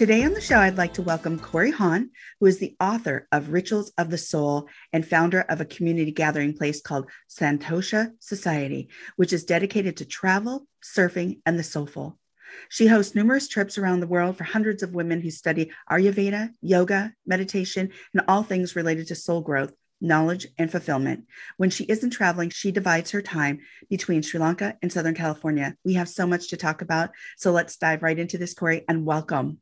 Today on the show, I'd like to welcome Kori Hahn, who is the author of Rituals of the Soul and founder of a community gathering place called Santosha Society, which is dedicated to travel, surfing, and the soulful. She hosts numerous trips around the world for hundreds of women who study Ayurveda, yoga, meditation, and all things related to soul growth, knowledge, and fulfillment. When she isn't traveling, she divides her time between Sri Lanka and Southern California. We have so much to talk about. So let's dive right into this, Corey, and welcome.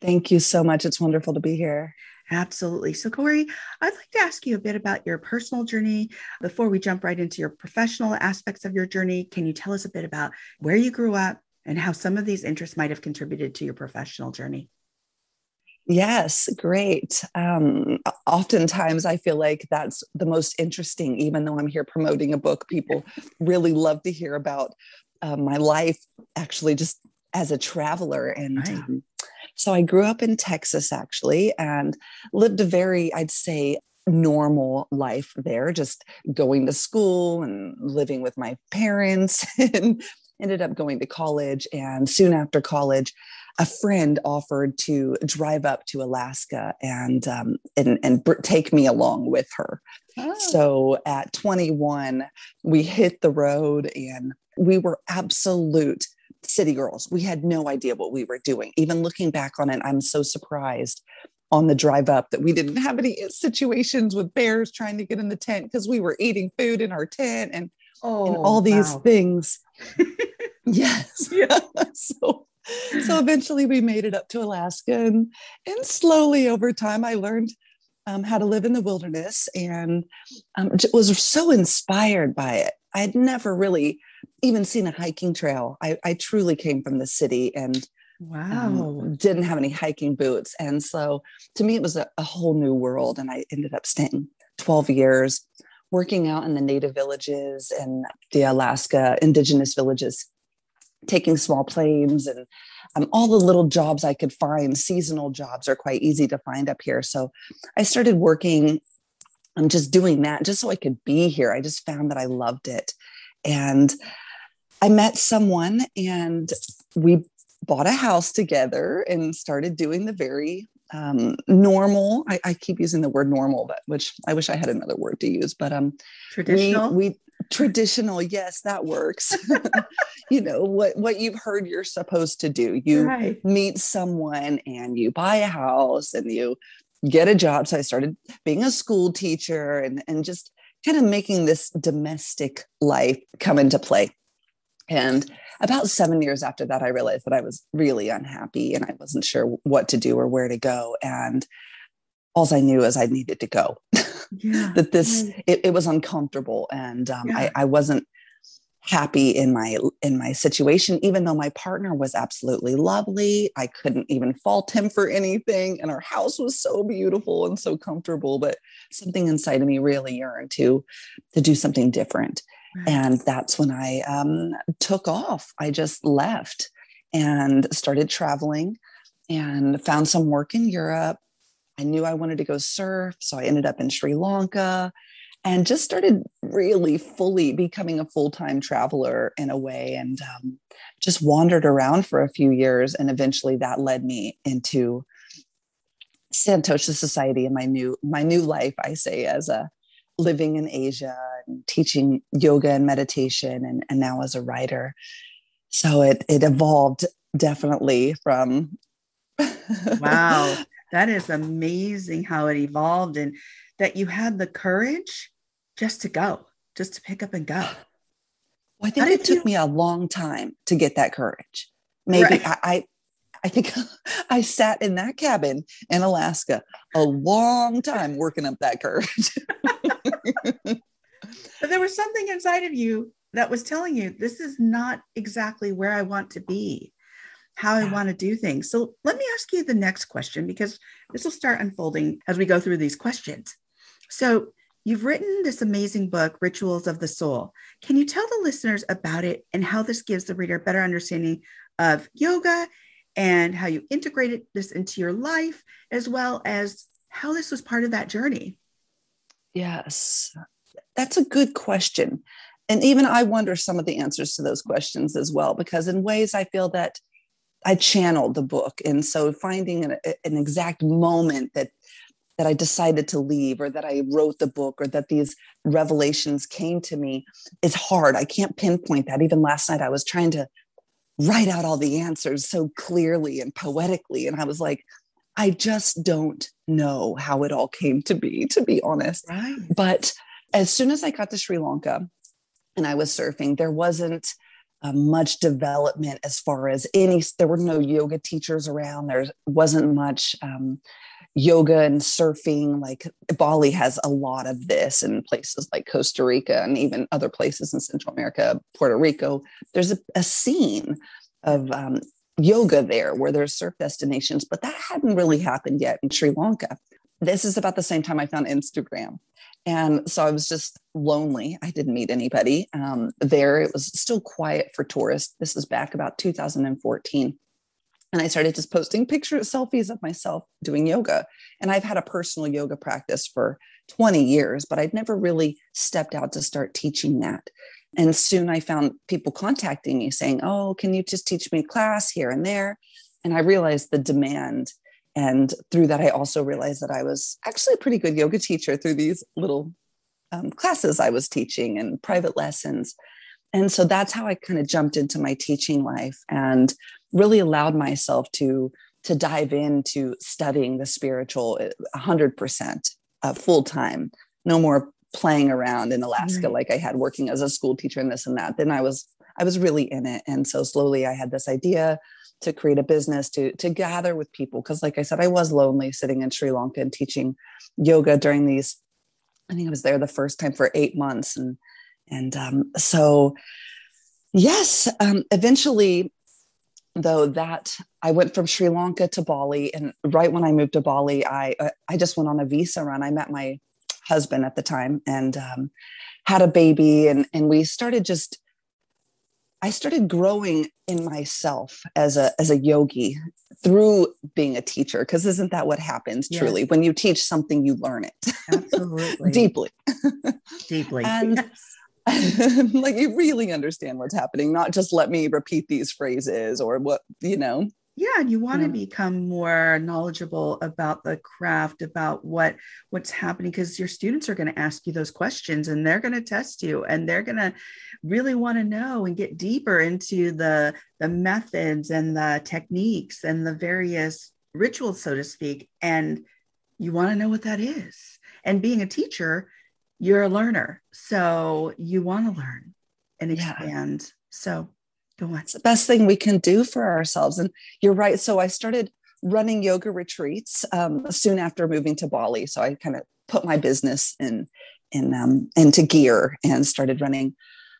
Thank you so much. It's wonderful to be here. Absolutely. So, Kori, I'd like to ask you a bit about your personal journey. Before we jump right into your professional aspects of your journey, can you tell us a bit about where you grew up and how some of these interests might have contributed to your professional journey? Yes, great. Um, oftentimes, I feel like that's the most interesting, even though I'm here promoting a book. People really love to hear about uh, my life, actually, just as a traveler. And right. um, so I grew up in Texas actually and lived a very, I'd say, normal life there, just going to school and living with my parents and ended up going to college. And soon after college, a friend offered to drive up to Alaska and um, and, and br- take me along with her. Oh. So at 21, we hit the road and we were absolute city girls. We had no idea what we were doing. Even looking back on it, I'm so surprised on the drive up that we didn't have any situations with bears trying to get in the tent because we were eating food in our tent and, oh, and all these wow. things. yes. Yeah. so so eventually we made it up to Alaska and and slowly over time I learned um, how to live in the wilderness and um, was so inspired by it. I had never really even seen a hiking trail. I, I truly came from the city and wow um, didn't have any hiking boots. And so to me, it was a, a whole new world. And I ended up staying 12 years working out in the native villages and the Alaska indigenous villages, taking small planes and um, all the little jobs I could find. Seasonal jobs are quite easy to find up here. So I started working. I'm um, just doing that just so I could be here. I just found that I loved it. And I met someone and we bought a house together and started doing the very um, normal. I, I, keep using the word normal, but which I wish I had another word to use. But um, traditional. We, we traditional, yes, that works. you know what what you've heard you're supposed to do. You right. meet someone and you buy a house and you get a job. So I started being a school teacher and and just kind of making this domestic life come into play. And about seven years after that, I realized that I was really unhappy and I wasn't sure what to do or where to go. And all I knew is I needed to go. Yeah, that this right. it, it, was uncomfortable and um, yeah. I, I wasn't happy in my in my situation even though my partner was absolutely lovely i couldn't even fault him for anything and our house was so beautiful and so comfortable but something inside of me really yearned to to do something different and that's when I um, took off. I just left and started traveling and found some work in Europe. I knew I wanted to go surf. So I ended up in Sri Lanka and just started really fully becoming a full time traveler in a way and um, just wandered around for a few years. And eventually that led me into Santosha Society and my new my new life, I say, as a living in Asia and teaching yoga and meditation and, and now as a writer. So it it evolved definitely from Wow. That is amazing how it evolved and that you had the courage just to go, just to pick up and go. Well, I think it took you... me a long time to get that courage. Maybe right. I, I I think I sat in that cabin in Alaska a long time working up that courage. but there was something inside of you that was telling you this is not exactly where I want to be, how I want to do things. So let me ask you the next question because this will start unfolding as we go through these questions. So you've written this amazing book, Rituals of the Soul. Can you tell the listeners about it and how this gives the reader a better understanding of yoga and how you integrated this into your life, as well as how this was part of that journey? Yes, that's a good question. And even I wonder some of the answers to those questions as well, because in ways I feel that I channeled the book. And so finding an, an exact moment that that I decided to leave or that I wrote the book or that these revelations came to me is hard. I can't pinpoint that. Even last night I was trying to write out all the answers so clearly and poetically. And I was like, I just don't know how it all came to be, to be honest. Right. But as soon as I got to Sri Lanka and I was surfing, there wasn't uh, much development as far as any, there were no yoga teachers around. There wasn't much um, yoga and surfing. Like Bali has a lot of this, and places like Costa Rica and even other places in Central America, Puerto Rico. There's a, a scene of um, yoga there where there's surf destinations, but that hadn't really happened yet in Sri Lanka. This is about the same time I found Instagram. And so I was just lonely. I didn't meet anybody um, there. It was still quiet for tourists. This is back about 2014. And I started just posting pictures, selfies of myself doing yoga. And I've had a personal yoga practice for 20 years, but I'd never really stepped out to start teaching that. And soon I found people contacting me saying, Oh, can you just teach me a class here and there? And I realized the demand. And through that, I also realized that I was actually a pretty good yoga teacher through these little um, classes I was teaching and private lessons. And so that's how I kind of jumped into my teaching life and really allowed myself to to dive into studying the spiritual 100% uh, full time. No more playing around in alaska right. like i had working as a school teacher and this and that. Then i was i was really in it. And so slowly i had this idea to create a business to to gather with people. Because like i said i was lonely sitting in sri lanka and teaching yoga during these i think i was there the first time for eight months. And and um, so yes um, eventually though that I went from Sri Lanka to Bali, and right when I moved to Bali, I uh, I just went on a visa run. I met my husband at the time and um, had a baby, and and we started just. I started growing in myself as a as a yogi through being a teacher because isn't that what happens yes. truly when you teach something you learn it absolutely deeply deeply and yes like you really understand what's happening, not just let me repeat these phrases or what, you know. Yeah, and you want yeah. to become more knowledgeable about the craft, about what what's happening because your students are going to ask you those questions and they're going to test you and they're going to really want to know and get deeper into the the methods and the techniques and the various rituals so to speak and you want to know what that is. And being a teacher, you're a learner. So you want to learn and expand. Yeah. So go on. It's the best thing we can do for ourselves. And you're right. So I started running yoga retreats um, soon after moving to Bali. So I kind of put my business in in um, into gear and started running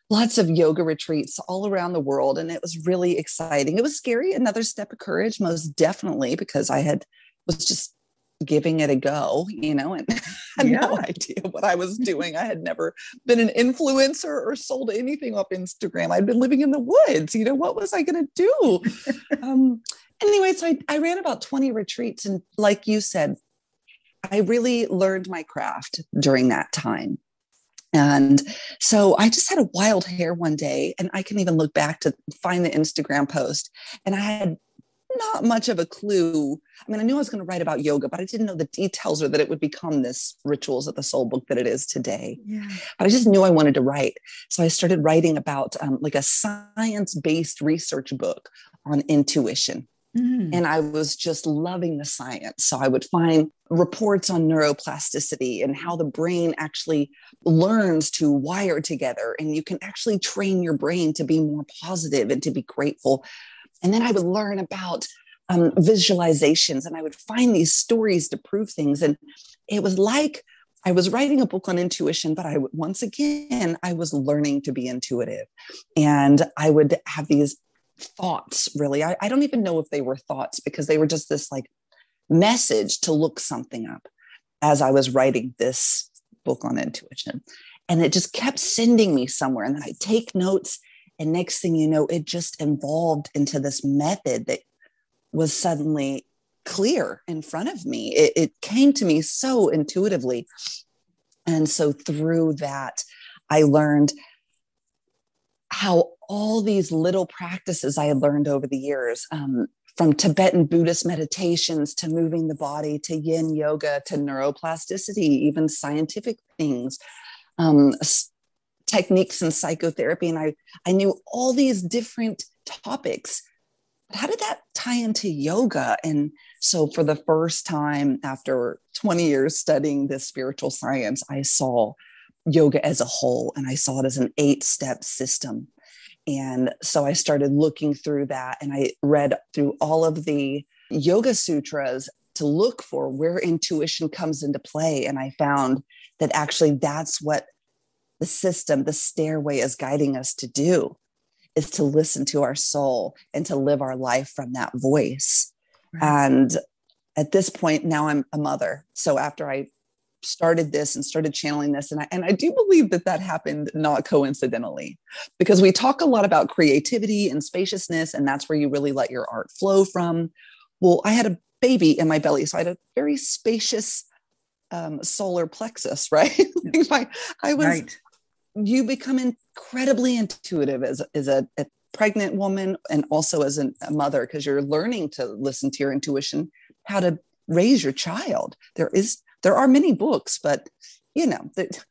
lots of yoga retreats all around the world and it was really exciting it was scary another step of courage most definitely because i had was just giving it a go, you know, and had yeah. no idea what I was doing. I had never been an influencer or sold anything off Instagram. I'd been living in the woods, you know, what was I going to do? um, anyway, so I, I ran about 20 retreats. And like you said, I really learned my craft during that time. And so I just had a wild hair one day, and I can even look back to find the Instagram post. And I had not much of a clue. I mean, I knew I was going to write about yoga, but I didn't know the details or that it would become this Rituals of the Soul book that it is today. Yeah. But I just knew I wanted to write. So I started writing about um, like a science based research book on intuition. Mm. And I was just loving the science. So I would find reports on neuroplasticity and how the brain actually learns to wire together. And you can actually train your brain to be more positive and to be grateful and then I would learn about um, visualizations and I would find these stories to prove things. And it was like I was writing a book on intuition, but I once again I was learning to be intuitive, and I would have these thoughts. Really, I, I don't even know if they were thoughts because they were just this like message to look something up as I was writing this book on intuition, and it just kept sending me somewhere. And then I take notes, and next thing you know, it just evolved into this method that was suddenly clear in front of me. It, it came to me so intuitively. And so through that, I learned how all these little practices I had learned over the years, um, from Tibetan Buddhist meditations to moving the body to yin yoga to neuroplasticity, even scientific things, um, techniques in psychotherapy. And I, I knew all these different topics how did that tie into yoga? And so, for the first time after 20 years studying this spiritual science, I saw yoga as a whole and I saw it as an eight step system. And so I started looking through that and I read through all of the yoga sutras to look for where intuition comes into play. And I found that actually that's what the system, the stairway is guiding us to do is to listen to our soul and to live our life from that voice. Right. And at this point, now I'm a mother. So after I started this and started channeling this, and I, and I do believe that that happened not coincidentally, because we talk a lot about creativity and spaciousness, and that's where you really let your art flow from. Well, I had a baby in my belly, so I had a very spacious um, solar plexus, right? I, I was right you become incredibly intuitive as, as a, a pregnant woman and also as an, a mother because you're learning to listen to your intuition how to raise your child. There is there are many books but you know that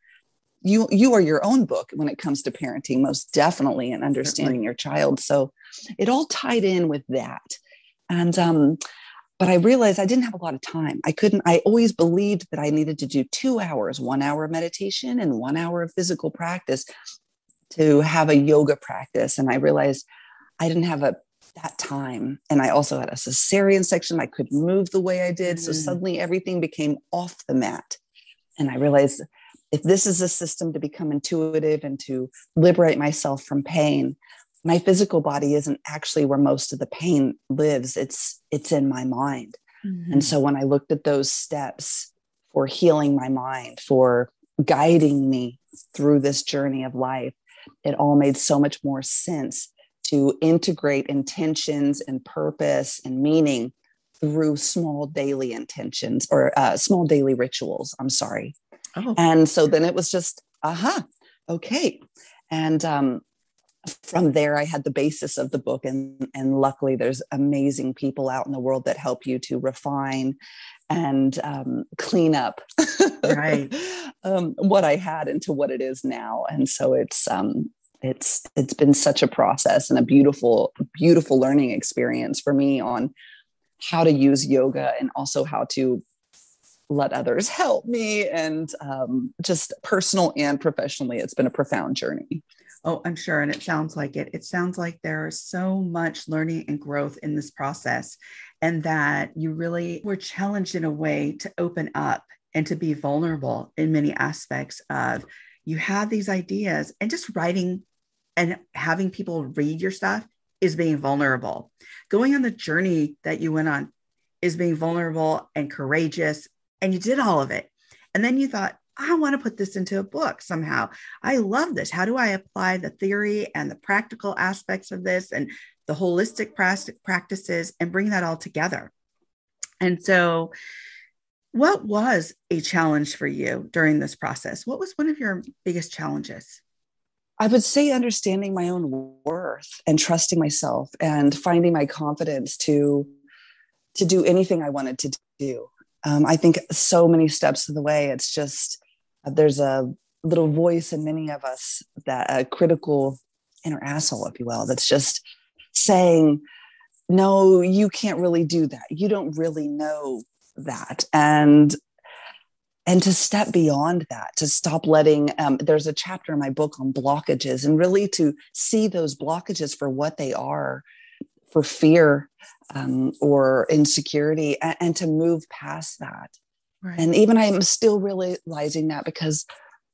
you you are your own book when it comes to parenting most definitely and understanding your child. So it all tied in with that. And um but I realized I didn't have a lot of time. I couldn't, I always believed that I needed to do two hours, one hour of meditation and one hour of physical practice to have a yoga practice. And I realized I didn't have a that time. And I also had a cesarean section. I couldn't move the way I did. Mm. So suddenly everything became off the mat. And I realized if this is a system to become intuitive and to liberate myself from pain, my physical body isn't actually where most of the pain lives. It's it's in my mind. Mm-hmm. and so when i looked at those steps for healing my mind for guiding me through this journey of life it all made so much more sense to integrate intentions and purpose and meaning through small daily intentions or uh, small daily rituals. I'm sorry. Oh. and so then it was just aha okay. And um, from there i had the basis of the book and and luckily there's amazing people out in the world that help you to refine and um, clean up right. um, what i had into what it is now. And so it's um, it's it's been such a process and a beautiful beautiful learning experience for me on how to use yoga and also how to let others help me and um, just personal and professionally it's been a profound journey Oh, I'm sure. And it sounds like it. It sounds like there's so much learning and growth in this process, and that you really were challenged in a way to open up and to be vulnerable in many aspects of you have these ideas and just writing and having people read your stuff is being vulnerable. Going on the journey that you went on is being vulnerable and courageous. And you did all of it. And then you thought, I want to put this into a book somehow. I love this. How do I apply the theory and the practical aspects of this and the holistic practices and bring that all together? And so, what was a challenge for you during this process? What was one of your biggest challenges? I would say understanding my own worth and trusting myself and finding my confidence to to do anything I wanted to do. Um, I think so many steps of the way, it's just there's a little voice in many of us that a critical inner asshole, if you will, that's just saying, no, you can't really do that. You don't really know that. And and to step beyond that to stop letting um, there's a chapter in my book on blockages and really to see those blockages for what they are for fear um, or insecurity and, and, to move past that Right. And even I'm still realizing that because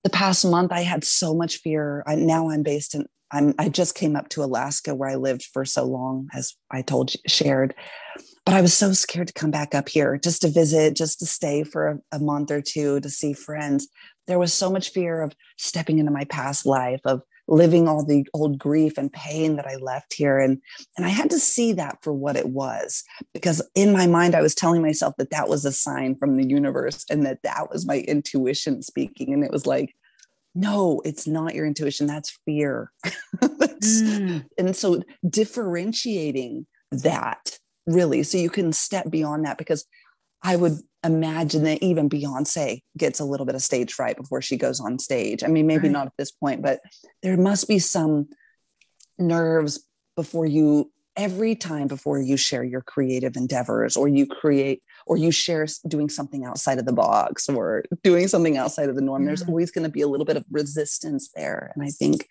the past month I had so much fear. I, now I'm based in, I'm, I just came up to Alaska where I lived for so long, as I told you, shared. But I was so scared to come back up here just to visit, just to stay for a, a month or two to see friends. There was so much fear of stepping into my past life, of living all the old grief and pain that I left here. And, and I had to see that for what it was, because in my mind, I was telling myself that that was a sign from the universe and that that was my intuition speaking. And it was like, no, it's not your intuition. That's fear. that's, mm. And so differentiating that really, so you can step beyond that because I would imagine that even Beyonce gets a little bit of stage fright before she goes on stage. I mean, maybe right. not at this point, but there must be some nerves before you every time before you share your creative endeavors or you create or you share doing something outside of the box or doing something outside of the norm there's mm-hmm. always going to be a little bit of resistance there and i think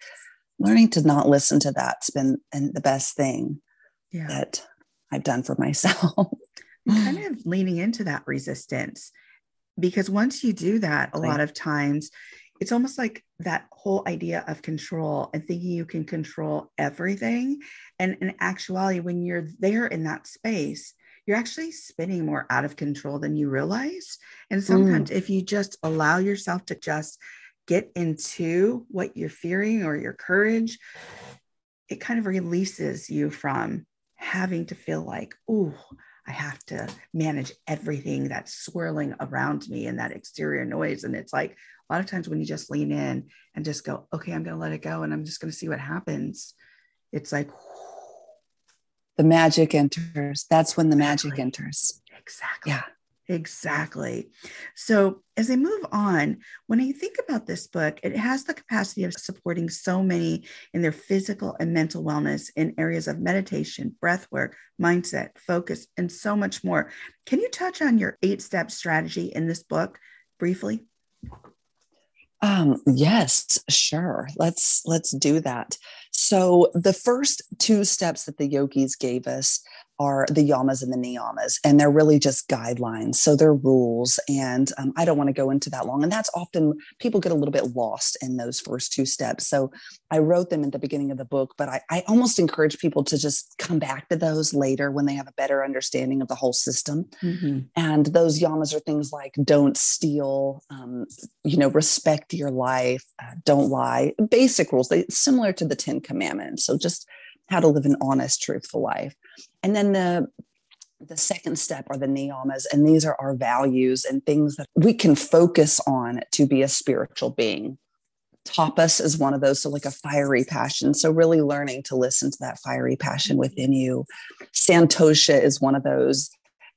learning to not listen to that's been and the best thing yeah. that i've done for myself kind of leaning into that resistance because once you do that a right. lot of times it's almost like that whole idea of control and thinking you can control everything and in actuality when you're there in that space you're actually spinning more out of control than you realize and sometimes mm. if you just allow yourself to just get into what you're fearing or your courage it kind of releases you from having to feel like oh I have to manage everything that's swirling around me and that exterior noise. And it's like a lot of times when you just lean in and just go, okay, I'm going to let it go and I'm just going to see what happens. It's like the magic enters. That's when the exactly. magic enters. Exactly. Yeah. Exactly. So, as I move on, when I think about this book, it has the capacity of supporting so many in their physical and mental wellness in areas of meditation, breath work, mindset, focus, and so much more. Can you touch on your eight step strategy in this book briefly? Um, yes, sure. Let's let's do that. So the first two steps that the yogis gave us are the yamas and the niyamas, and they're really just guidelines. So they're rules, and um, I don't want to go into that long. And that's often people get a little bit lost in those first two steps. So I wrote them at the beginning of the book, but I, I almost encourage people to just come back to those later when they have a better understanding of the whole system. Mm-hmm. And those yamas are things like don't steal, um, you know, respect your life, uh, don't lie, basic rules. They similar to the Ten Commandments. So just how to live an honest, truthful life. And then the the second step are the niyamas, and these are our values and things that we can focus on to be a spiritual being. Tapas is one of those, so like a fiery passion. So, really learning to listen to that fiery passion within you. Santosha is one of those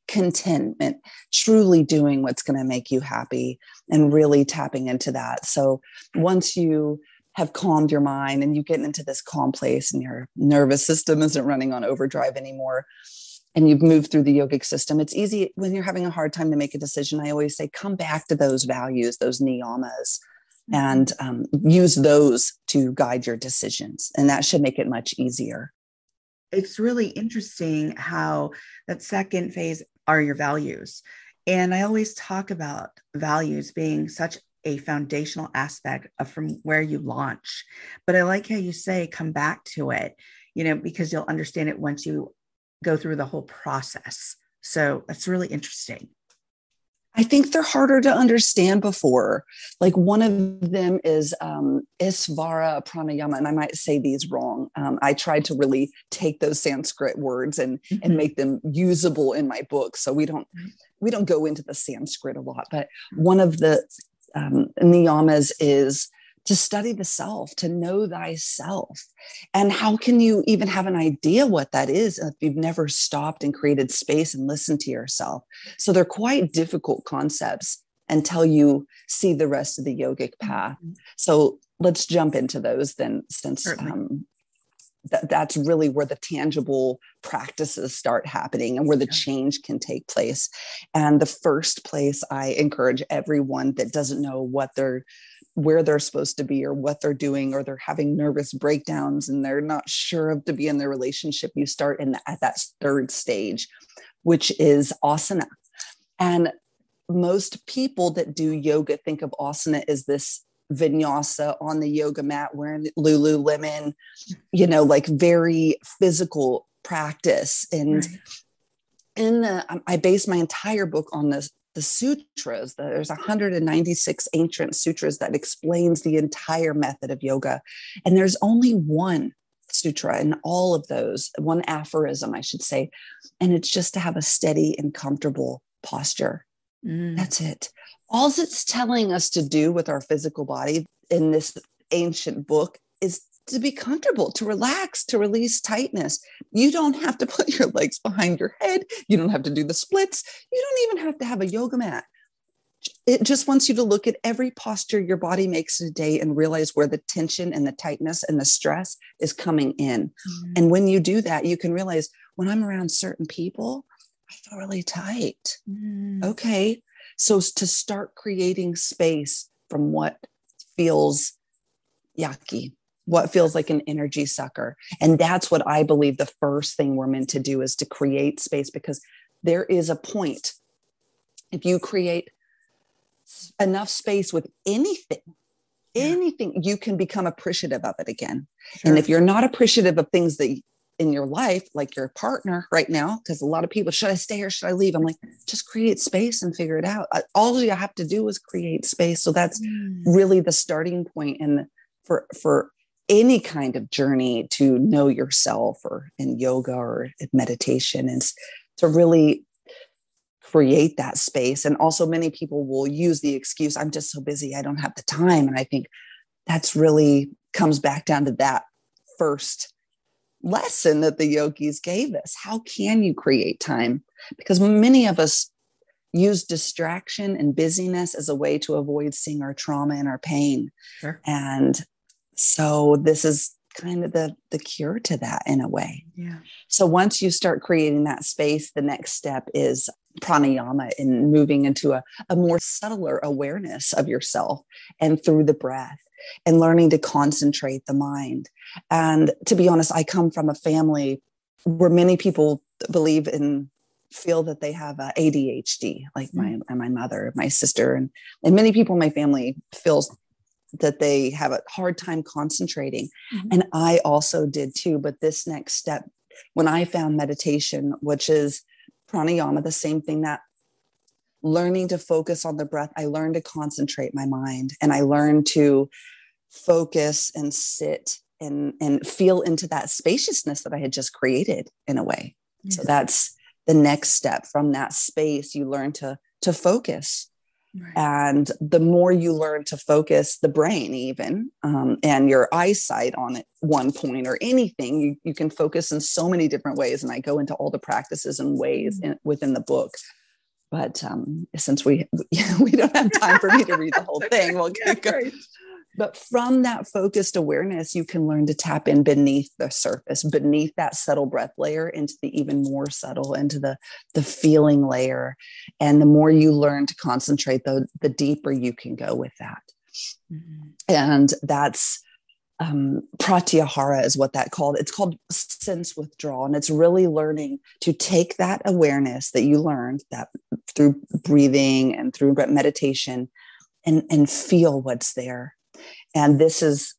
contentment, truly doing what's going to make you happy and really tapping into that. So, once you have calmed your mind and you get into this calm place and your nervous system isn't running on overdrive anymore and you've moved through the yogic system it's easy when you're having a hard time to make a decision i always say come back to those values those niyamas mm-hmm. and um, use those to guide your decisions. And that should make it much easier. It's really interesting how that second phase are your values. And i always talk about values being such a foundational aspect of from where you launch. But I like how you say come back to it, you know, because you'll understand it once you go through the whole process. So that's really interesting. I think they're harder to understand before. Like one of them is um, Isvara Pranayama, and I might say these wrong. Um, I tried to really take those Sanskrit words and mm-hmm. and make them usable in my book, so we don't we don't go into the Sanskrit a lot. But one of the um, niyamas is to study the self, to know thyself. And how can you even have an idea what that is if you've never stopped and created space and listened to yourself? So they're quite difficult concepts until you see the rest of the yogic path. Mm-hmm. So let's jump into those then, since um, that, that's really where the tangible practices start happening and where the change can take place. And the first place I encourage everyone that doesn't know what they're where they're supposed to be or what they're doing or they're having nervous breakdowns and they're not sure of to be in their relationship you start in the, at that third stage which is asana and most people that do yoga think of asana as this vinyasa on the yoga mat wearing lululemon you know like very physical practice. And right. in the um, i base my entire book on this the sutras. There's 196 ancient sutras that explains the entire method of yoga. And there's only one sutra in all of those one aphorism i should say. And it's just to have a steady and comfortable posture. Mm. that's it all it's telling us to do with our physical body in this ancient book is to be comfortable, to relax, to release tightness. You don't have to put your legs behind your head. You don't have to do the splits. You don't even have to have a yoga mat. It just wants you to look at every posture your body makes a day and realize where the tension and the tightness and the stress is coming in. Mm-hmm. And when you do that, you can realize when I'm around certain people, I feel really tight. Mm-hmm. Okay. So to start creating space from what feels yucky, what feels like an energy sucker. And that's what I believe the first thing we're meant to do is to create space because there is a point. If you create enough space with anything, yeah. anything, you can become appreciative of it again. Sure. And if you're not appreciative of things that in your life, like your partner right now, because a lot of people, should I stay or should I leave? I'm like, just create space and figure it out. All you have to do is create space. So that's mm. really the starting point and for for any kind of journey to know yourself or in yoga or in meditation is to really create that space and also many people will use the excuse i'm just so busy i don't have the time and i think that's really comes back down to that first lesson that the yogis gave us. How can you create time? Because many of us use distraction and busyness as a way to avoid seeing our trauma and our pain. Sure. and so this is kind of the the cure to that in a way. Yeah. So once you start creating that space the next step is pranayama and moving into a, a more subtler awareness of yourself and through the breath and learning to concentrate the mind. And to be honest i come from a family where many people believe in feel that they have adhd like my mm. my mother my sister and, and many people in my family feels that they have a hard time concentrating. Mm-hmm. And I also did too. But this next step, when I found meditation, which is pranayama, the same thing that learning to focus on the breath, I learned to concentrate my mind and I learned to focus and sit and, and feel into that spaciousness that I had just created in a way. Yes. So that's the next step from that space. You learn to to focus Right. And the more you learn to focus the brain, even um, and your eyesight on it, one point or anything, you, you can focus in so many different ways. And I go into all the practices and ways mm-hmm. in, within the book. But um, since we we don't have time for me to read the whole thing, we'll yeah, go. But from that focused awareness, you can learn to tap in beneath the surface, beneath that subtle breath layer, into the even more subtle, into the, the feeling layer. And the more you learn to concentrate, the, the deeper you can go with that. Mm-hmm. And that's um, pratyahara is what that called. It's called sense withdrawal, and it's really learning to take that awareness that you learned that through breathing and through meditation, and and feel what's there, and this is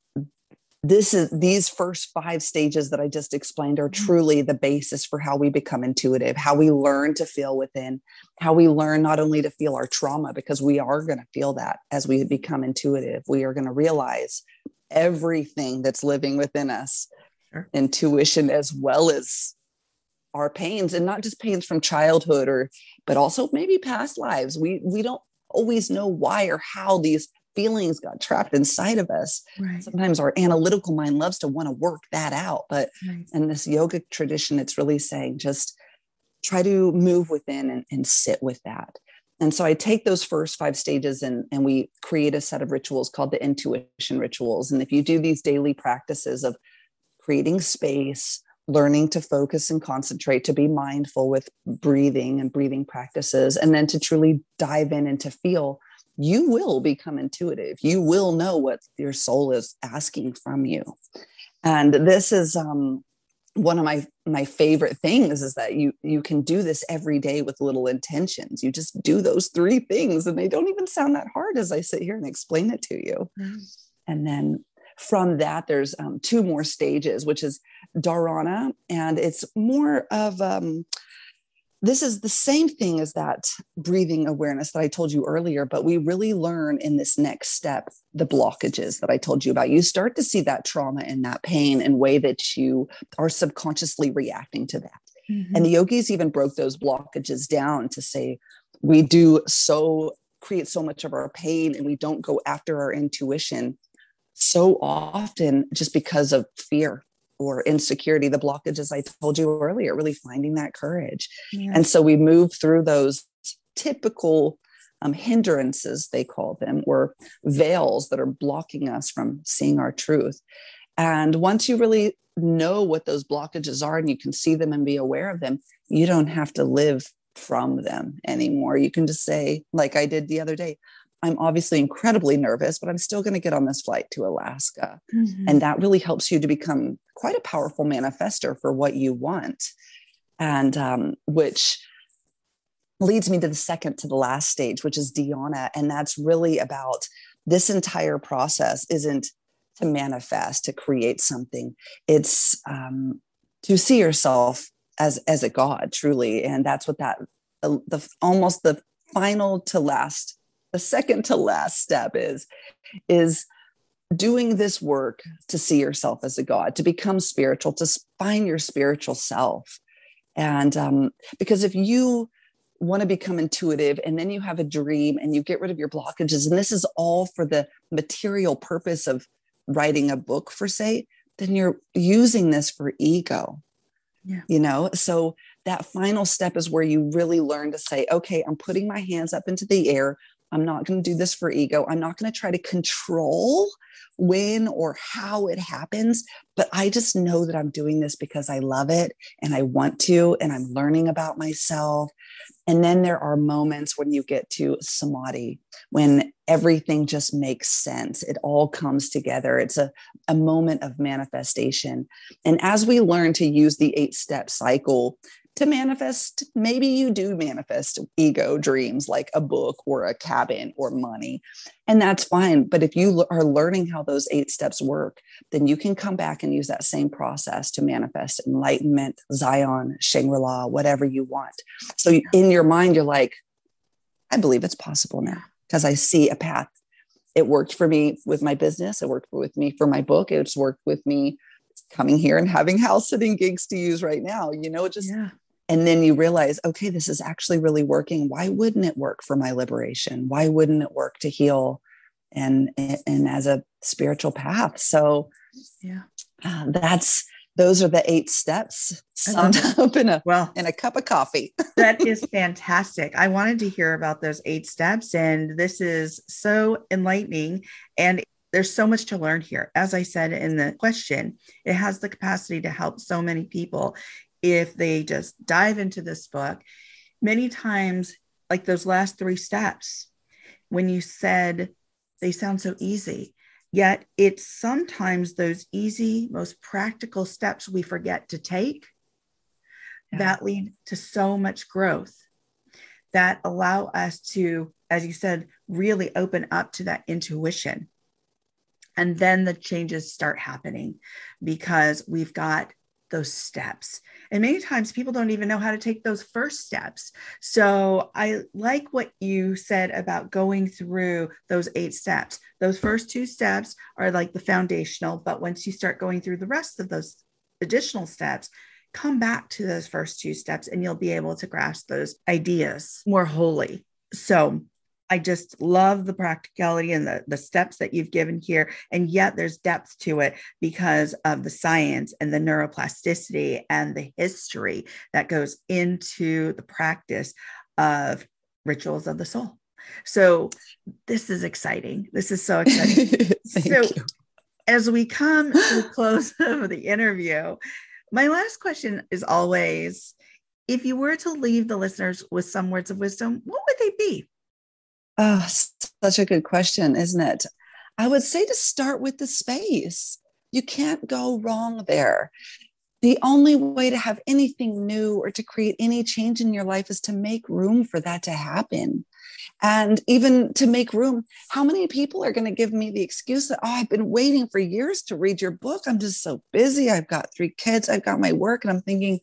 this is these first five stages that i just explained are mm-hmm. truly the basis for how we become intuitive how we learn to feel within how we learn not only to feel our trauma because we are going to feel that as we become intuitive we are going to realize everything that's living within us sure. intuition as well as our pains and not just pains from childhood or but also maybe past lives we we don't always know why or how these feelings got trapped inside of us. Right. Sometimes our analytical mind loves to want to work that out. But right. in this yoga tradition, it's really saying just try to move within and, and sit with that. And so I take those first five stages and, and we create a set of rituals called the intuition rituals. And if you do these daily practices of creating space, learning to focus and concentrate, to be mindful with breathing and breathing practices, and then to truly dive in and to feel you will become intuitive. You will know what your soul is asking from you. And this is um, one of my my favorite things is that you you can do this every day with little intentions you just do those three things and they don't even sound that hard as i sit here and explain it to you mm-hmm. and then from that there's um, two more stages which is dharana and it's more of um, this is the same thing as that breathing awareness that I told you earlier, but we really learn in this next step the blockages that I told you about. You start to see that trauma and that pain in way that you are subconsciously reacting to that. Mm-hmm. And the yogis even broke those blockages down to say we do so create so much of our pain and we don't go after our intuition so often just because of fear or insecurity, the blockages I told you earlier, really finding that courage. Yeah. And so we move through those typical um, hindrances, they call them, or veils that are blocking us from seeing our truth. And once you really know what those blockages are and you can see them and be aware of them, you don't have to live from them anymore. You can just say, like I did the other day, I'm obviously incredibly nervous, but I'm still going to get on this flight to Alaska. Mm-hmm. And that really helps you to become quite a powerful manifester for what you want. And um, which leads me to the second to the last stage, which is dhyana. And that's really about this entire process isn't to manifest, to create something. It's um, to see yourself as as a god, truly. And that's what that the, the almost the final to last the second to last step is is doing this work to see yourself as a god to become spiritual to find your spiritual self. And um, because if you want to become intuitive and then you have a dream and you get rid of your blockages and this is all for the material purpose of writing a book for say then you're using this for ego. Yeah. you know so that final step is where you really learn to say okay i'm putting my hands up into the air I'm not going to do this for ego. I'm not going to try to control when or how it happens, but I just know that I'm doing this because I love it and I want to, and I'm learning about myself. And then there are moments when you get to samadhi, when everything just makes sense. It all comes together. It's a, a moment of manifestation. And as we learn to use the eight step cycle to manifest. Maybe you do manifest ego dreams like a book or a cabin or money and that's fine. But if you are learning how those eight steps work then you can come back and use that same process to manifest enlightenment zion shangri-la whatever you want. So in your mind you're like i believe it's possible now because i see a path. It worked for me with my business. It worked with me for my book. It's worked with me coming here and having house sitting gigs to use right now you know just yeah. and then you realize okay this is actually really working. Why wouldn't it work for my liberation? Why wouldn't it work to heal and and as a spiritual path? So yeah. uh, that's those are the eight steps summed up in a well in a cup of coffee. that is fantastic. I wanted to hear about those eight steps and this is so enlightening and there's so much to learn here. As I said in the question, it has the capacity to help so many people if they just dive into this book. Many times, like those last three steps, when you said they sound so easy, yet it's sometimes those easy, most practical steps we forget to take yeah. that lead to so much growth that allow us to, as you said, really open up to that intuition. And then the changes start happening because we've got those steps. And many times people don't even know how to take those first steps. So I like what you said about going through those eight steps. Those first two steps are like the foundational, but once you start going through the rest of those additional steps, come back to those first two steps and you'll be able to grasp those ideas more wholly. So I just love the practicality and the, the steps that you've given here. And yet there's depth to it because of the science and the neuroplasticity and the history that goes into the practice of rituals of the soul. So this is exciting. This is so exciting. so you. as we come to the close of the interview, my last question is always if you were to leave the listeners with some words of wisdom, what would they be? Oh, such a good question, isn't it? I would say to start with the space. You can't go wrong there. the only way to have anything new or to create any change in your life is to make room for that to happen. And even to make room, how many people are going to give me the excuse that, oh, I've been waiting for years to read your book. I'm just so busy. I've got three kids, I've got my work. And I'm thinking,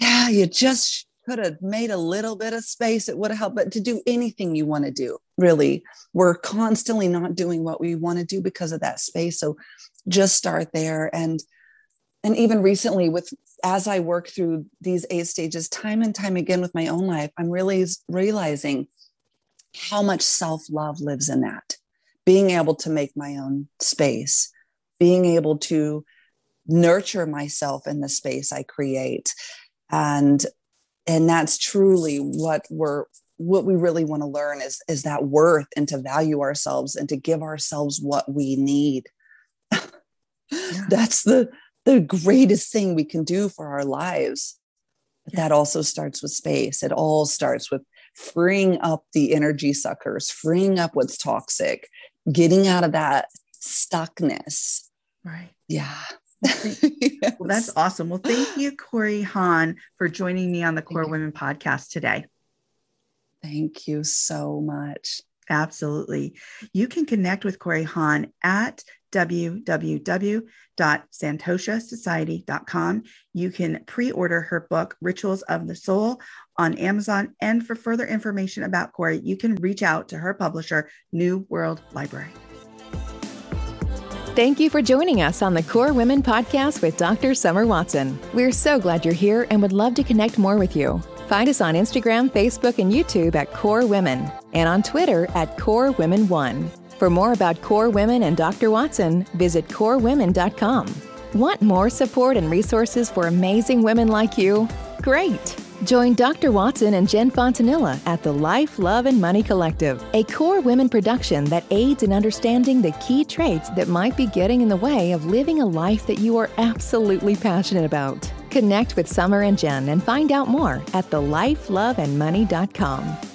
yeah, you just could have made a little bit of space. It would have helped. But to do anything you want to do, really, we're constantly not doing what we want to do because of that space. So just start there. And and even recently with as i work through these eight stages time and time again with my own life i'm really realizing how much self-love lives in that being able to make my own space being able to nurture myself in the space i create and and that's truly what we're what we really want to learn is is that worth and to value ourselves and to give ourselves what we need yeah. that's the the greatest thing we can do for our lives. But that also starts with space. It all starts with freeing up the energy suckers, freeing up what's toxic, getting out of that stuckness. Right. Yeah. Yes. Well, that's awesome. Well, thank you, Kori Hahn, for joining me on the KORE Women podcast today. Thank you so much. Absolutely. You can connect with Kori Hahn at www.santoshasociety.com. You can pre order her book, Rituals of the Soul, on Amazon. And for further information about Kori, you can reach out to her publisher, New World Library. Thank you for joining us on the KORE Women podcast with Dr. Summer Watson. We're so glad you're here and would love to connect more with you. Find us on Instagram, Facebook, and YouTube at KORE Women, and on Twitter at KORE Women One. For more about KORE Women and Dr. Watson, visit korewomen.com. Want more support and resources for amazing women like you? Great! Join Dr. Watson and Jen Fontanilla at the Life, Love, and Money Collective, a KORE Women production that aids in understanding the key traits that might be getting in the way of living a life that you are absolutely passionate about. Connect with Summer and Jen and find out more at thelifeloveandmoney.com.